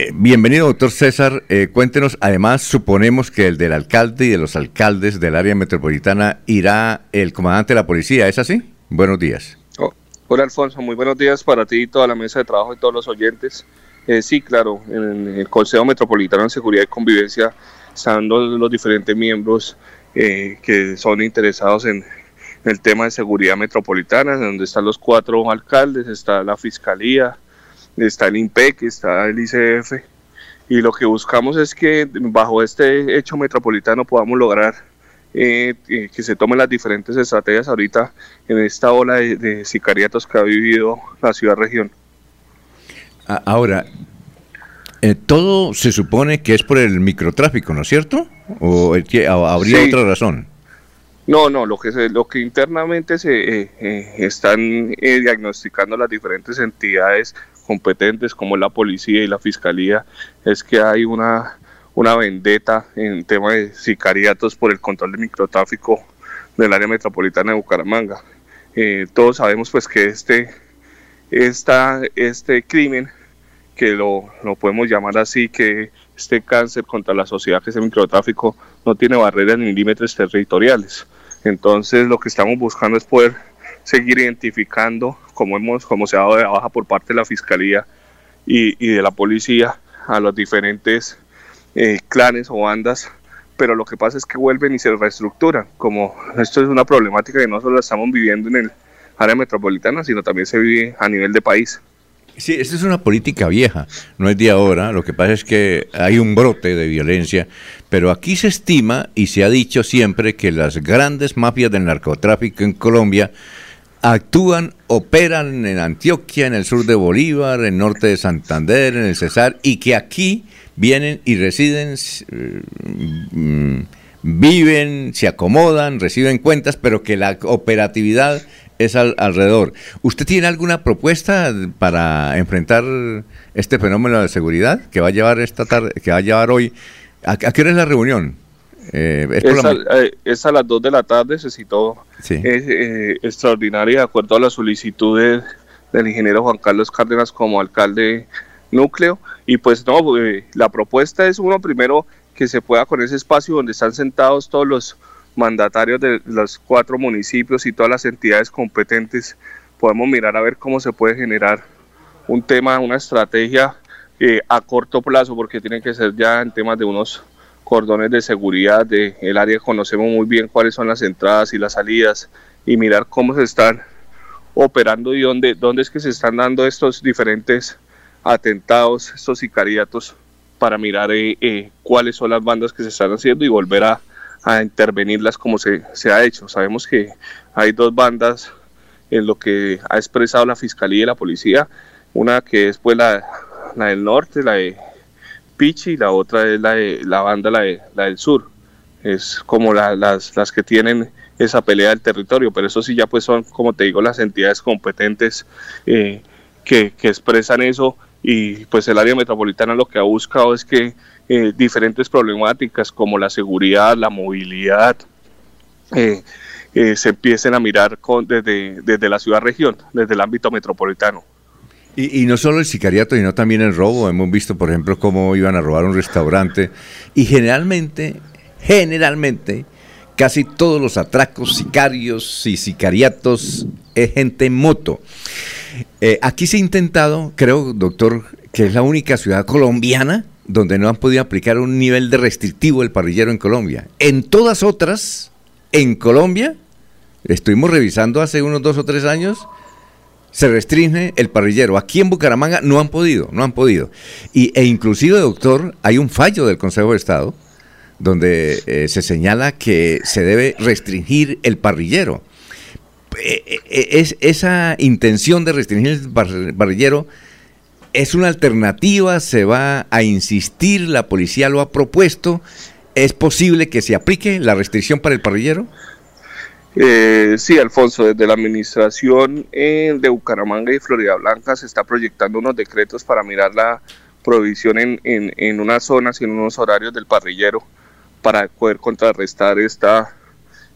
Eh, bienvenido, doctor César. Eh, cuéntenos, además, suponemos que el del alcalde y de los alcaldes del área metropolitana irá el comandante de la policía, ¿es así? Buenos días. Oh, hola, Alfonso. Muy buenos días para ti y toda la mesa de trabajo y todos los oyentes. Eh, sí, claro, en el Consejo Metropolitano de Seguridad y Convivencia están los, diferentes miembros que son interesados en el tema de seguridad metropolitana, donde están los cuatro alcaldes, está la Fiscalía, está el INPEC, está el ICF, y lo que buscamos es que bajo este hecho metropolitano podamos lograr eh, eh, que se tomen las diferentes estrategias ahorita en esta ola de, sicariatos que ha vivido la ciudad-región. Ahora, eh, todo se supone que es por el microtráfico, ¿no es cierto? ¿O habría otra razón? No, no, lo que, lo que internamente se están diagnosticando las diferentes entidades competentes como la policía y la fiscalía es que hay una, una vendetta en tema de sicariatos por el control del microtráfico del área metropolitana de Bucaramanga. Eh, todos sabemos pues que este, esta, este crimen, que lo, lo, podemos llamar así, que este cáncer contra la sociedad que es el microtráfico no tiene barreras ni límites territoriales. Entonces lo que estamos buscando es poder seguir identificando, como, hemos, como se ha dado de baja por parte de la Fiscalía y, de la policía, a los diferentes eh, clanes o bandas, pero lo que pasa es que vuelven y se reestructuran, como esto es una problemática que no solo estamos viviendo en el área metropolitana, sino también se vive a nivel de país. Sí, esta es una política vieja, no es de ahora, lo que pasa es que hay un brote de violencia, pero aquí se estima y se ha dicho siempre que las grandes mafias del narcotráfico en Colombia actúan, operan en Antioquia, en el sur de Bolívar, en el norte de Santander, en el Cesar, y que aquí vienen y residen, mm, viven, se acomodan, reciben cuentas, pero que la operatividad es alrededor. ¿Usted tiene alguna propuesta para enfrentar este fenómeno de seguridad que va a llevar esta tarde, que va a llevar hoy? ¿A, qué hora es la reunión? Eh, eh, es, a, las 2 de la tarde, se citó. Es, eh, extraordinaria de acuerdo a las solicitudes del ingeniero Juan Carlos Cárdenas como alcalde núcleo. Y pues no, la propuesta es uno primero que se pueda con ese espacio donde están sentados todos los mandatarios de los cuatro municipios y todas las entidades competentes, podemos mirar a ver cómo se puede generar un tema, una estrategia a corto plazo, porque tiene que ser ya en temas de unos cordones de seguridad del el área, conocemos muy bien cuáles son las entradas y las salidas y mirar cómo se están operando y dónde, dónde es que se están dando estos diferentes atentados, estos sicariatos, para mirar eh, eh, cuáles son las bandas que se están haciendo y volver a, a intervenirlas como se, se, ha hecho. Sabemos que hay dos bandas en lo que ha expresado la Fiscalía y la Policía, una que es pues la, la del norte, la de Pichi y la otra es la, de, la banda, la, la del sur. Es como las, las que tienen esa pelea del territorio, pero eso sí ya pues son, como te digo, las entidades competentes eh, que, que, expresan eso y pues el área metropolitana lo que ha buscado es que eh, diferentes problemáticas como la seguridad, la movilidad, eh, se empiecen a mirar con, desde, desde la ciudad-región, desde el ámbito metropolitano. Y, no solo el sicariato, sino también el robo. Hemos visto, por ejemplo, cómo iban a robar un restaurante. Y generalmente, generalmente, casi todos los atracos, sicarios y sicariatos es gente en moto. Eh, aquí se ha intentado, creo, doctor, que es la única ciudad colombiana donde no han podido aplicar un nivel de restrictivo el parrillero en Colombia. En todas otras, en Colombia, estuvimos revisando hace unos dos o tres años, se restringe el parrillero. Aquí en Bucaramanga no han podido, no han podido. Y, e inclusive, doctor, hay un fallo del Consejo de Estado donde eh, se señala que se debe restringir el parrillero. Eh, eh, es, esa intención de restringir el parrillero es una alternativa, se va a insistir, la policía lo ha propuesto. ¿Es posible que se aplique la restricción para el parrillero? Eh, sí, Alfonso, desde la administración eh, de Bucaramanga y Florida Blanca se está proyectando unos decretos para mirar la prohibición en, en, en unas zonas y en unos horarios del parrillero para poder contrarrestar esta,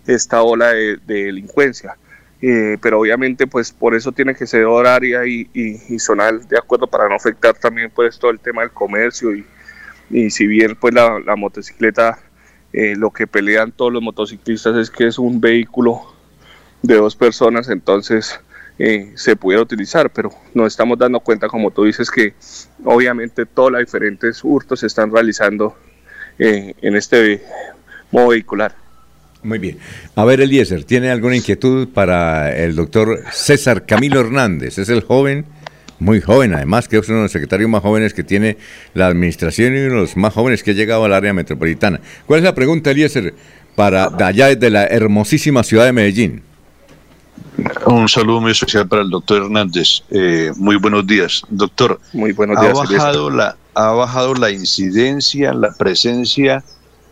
esta ola de, delincuencia. eh, pero obviamente pues por eso tiene que ser horaria y, y, zonal de acuerdo para no afectar también pues todo el tema del comercio y, y si bien pues la, motocicleta eh, lo que pelean todos los motociclistas es que es un vehículo de dos personas entonces eh, se pudiera utilizar pero nos estamos dando cuenta como tú dices que obviamente todos los diferentes hurtos se están realizando en este modo vehicular muy bien. A ver, Eliezer, ¿tiene alguna inquietud para el doctor César Camilo Hernández? Es el joven, muy joven además, que es uno de los secretarios más jóvenes que tiene la administración y uno de los más jóvenes que ha llegado al área metropolitana. ¿Cuál es la pregunta, Eliezer, para allá desde la hermosísima ciudad de Medellín? Un saludo muy especial para el doctor Hernández. Eh, muy buenos días. Doctor, muy buenos días. ¿ha bajado, la, ¿Ha bajado la incidencia, la presencia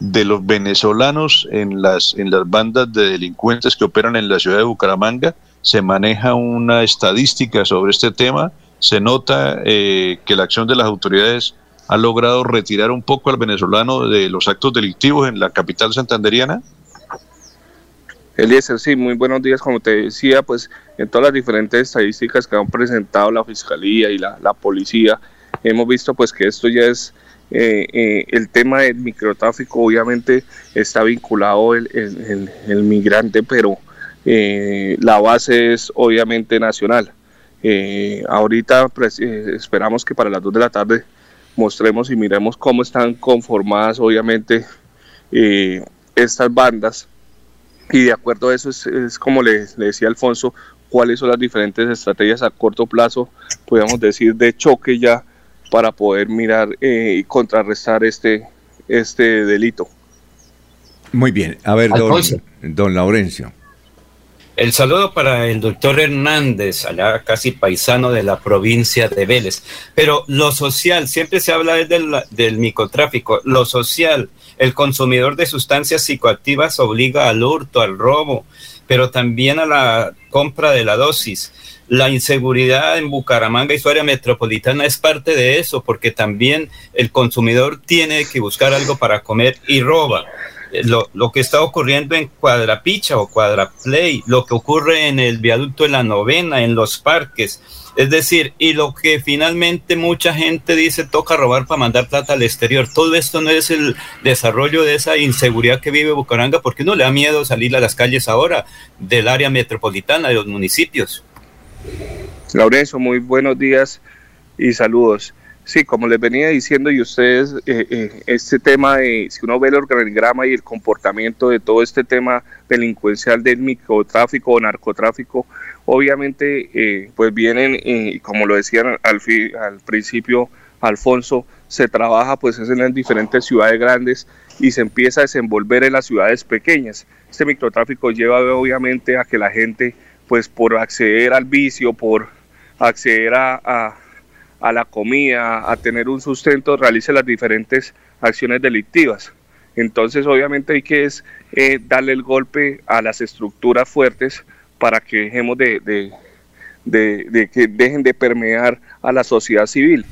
de los venezolanos en las, en las bandas de delincuentes que operan en la ciudad de Bucaramanga. Se maneja una estadística sobre este tema. Se nota eh, que la acción de las autoridades ha logrado retirar un poco al venezolano de los actos delictivos en la capital santanderiana. Eliezer, sí, muy buenos días. Como te decía, pues en todas las diferentes estadísticas que han presentado la Fiscalía y la, Policía, hemos visto pues que esto ya es eh, eh, el tema del microtráfico obviamente está vinculado el, el, migrante, pero eh, la base es obviamente nacional. Ahorita pues, esperamos que para las 2 de la tarde mostremos y miremos cómo están conformadas obviamente estas bandas y de acuerdo a eso es, como le, le, decía Alfonso, cuáles son las diferentes estrategias a corto plazo, podríamos decir, de choque ya para poder mirar eh, y contrarrestar este, este delito. Muy bien, a ver, don, don Laurencio. El saludo para el doctor Hernández, allá casi paisano de la provincia de Vélez. Pero lo social, siempre se habla del, del microtráfico, lo social, el consumidor de sustancias psicoactivas obliga al hurto, al robo, pero también a la compra de la dosis. La inseguridad en Bucaramanga y su área metropolitana es parte de eso, porque también el consumidor tiene que buscar algo para comer y roba. Lo, lo, que está ocurriendo en Cuadrapicha o Cuadraplay, lo que ocurre en el viaducto de la novena, en los parques. Es decir, y lo que finalmente mucha gente dice toca robar para mandar plata al exterior. Todo esto no es el desarrollo de esa inseguridad que vive Bucaramanga, porque no le da miedo salir a las calles ahora del área metropolitana, de los municipios. Laurencio, muy buenos días y saludos. Sí, como les venía diciendo y ustedes, eh, eh, este tema, de, si uno ve el organigrama y el comportamiento de todo este tema delincuencial del microtráfico o narcotráfico, obviamente eh, pues vienen, y como lo decían al, principio Alfonso, se trabaja pues es en las diferentes ciudades grandes y se empieza a desenvolver en las ciudades pequeñas. Este microtráfico lleva obviamente a que la gente pues por acceder al vicio, por acceder a, la comida, a tener un sustento, realice las diferentes acciones delictivas. Entonces obviamente hay que es, eh, darle el golpe a las estructuras fuertes para que dejemos de, que dejen de permear a la sociedad civil.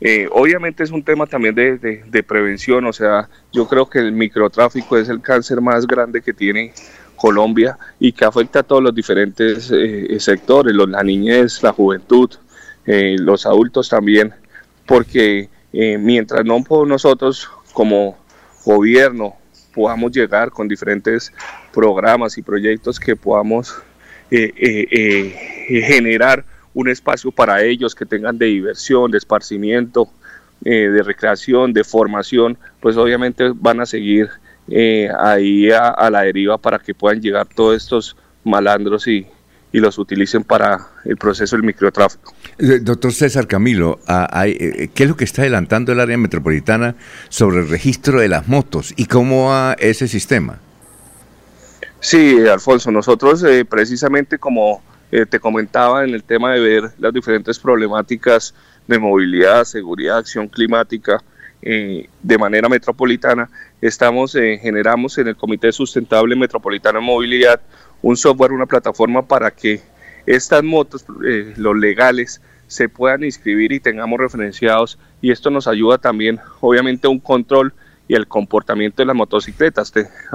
Eh, obviamente es un tema también de, prevención, o sea, yo creo que el microtráfico es el cáncer más grande que tiene Colombia y que afecta a todos los diferentes eh, sectores, los, la niñez, la juventud, eh, los adultos también, porque eh, mientras no nosotros como gobierno podamos llegar con diferentes programas y proyectos que podamos generar un espacio para ellos que tengan de diversión, de esparcimiento, de recreación, de formación, pues obviamente van a seguir eh, ahí a, la deriva para que puedan llegar todos estos malandros y, los utilicen para el proceso del microtráfico. Eh, doctor César Camilo, ah, eh, ¿qué es lo que está adelantando el área metropolitana sobre el registro de las motos y cómo va ese sistema? Sí, Alfonso, nosotros precisamente como te comentaba en el tema de ver las diferentes problemáticas de movilidad, seguridad, acción climática, eh, de manera metropolitana, estamos, eh, generamos en el Comité Sustentable Metropolitano de Movilidad un software, una plataforma para que estas motos, eh, los legales, se puedan inscribir y tengamos referenciados y esto nos ayuda también, obviamente, un control y el comportamiento de las motocicletas.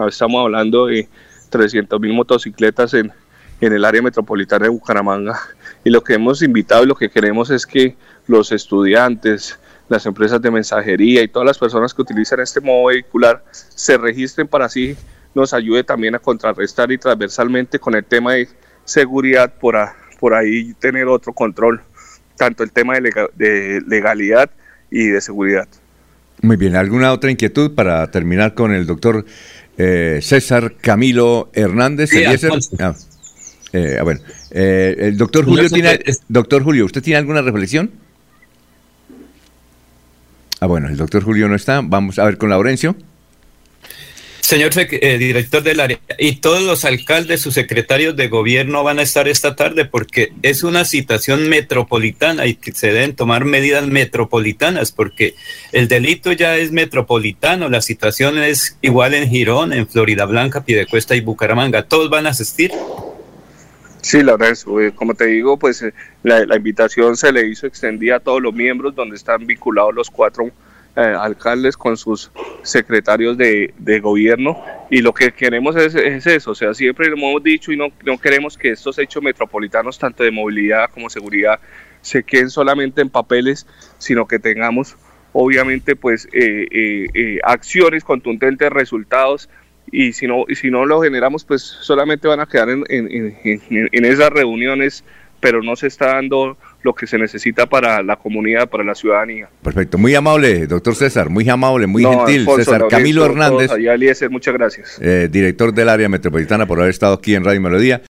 estamos hablando de 300 mil motocicletas en, en el área metropolitana de Bucaramanga. Y lo que hemos invitado y lo que queremos es que los estudiantes, las empresas de mensajería y todas las personas que utilizan este modo vehicular se registren para así nos ayude también a contrarrestar y transversalmente con el tema de seguridad por, por ahí tener otro control, tanto el tema de, legalidad y de seguridad. Muy bien, ¿alguna otra inquietud para terminar con el doctor eh, César Camilo Hernández? Ah, eh, bueno, eh, el doctor Julio tiene, doctor Julio, ¿usted tiene alguna reflexión? Ah, bueno, el doctor Julio no está. Vamos a ver con Laurencio. Señor eh, director del área, y todos los alcaldes, sus secretarios de gobierno van a estar esta tarde porque es una situación metropolitana y que se deben tomar medidas metropolitanas porque el delito ya es metropolitano, la situación es igual en Girón, en Florida Blanca, Piedecuesta y Bucaramanga. ¿Todos van a asistir? Sí, es, eh, como te digo, pues eh, la, la invitación se le hizo extendida a todos los miembros donde están vinculados los cuatro eh, alcaldes con sus secretarios de, gobierno y lo que queremos es, eso, o sea, siempre lo hemos dicho y no, no queremos que estos hechos metropolitanos, tanto de movilidad como seguridad, se queden solamente en papeles, sino que tengamos obviamente pues eh, eh, acciones contundentes, resultados y si no y si no lo generamos pues solamente van a quedar en, en, en esas reuniones pero no se está dando lo que se necesita para la comunidad, para la ciudadanía. Perfecto, muy amable, doctor César, muy amable, muy gentil. César Camilo Hernández. muchas gracias. Eh, director del área metropolitana por haber estado aquí en Radio Melodía.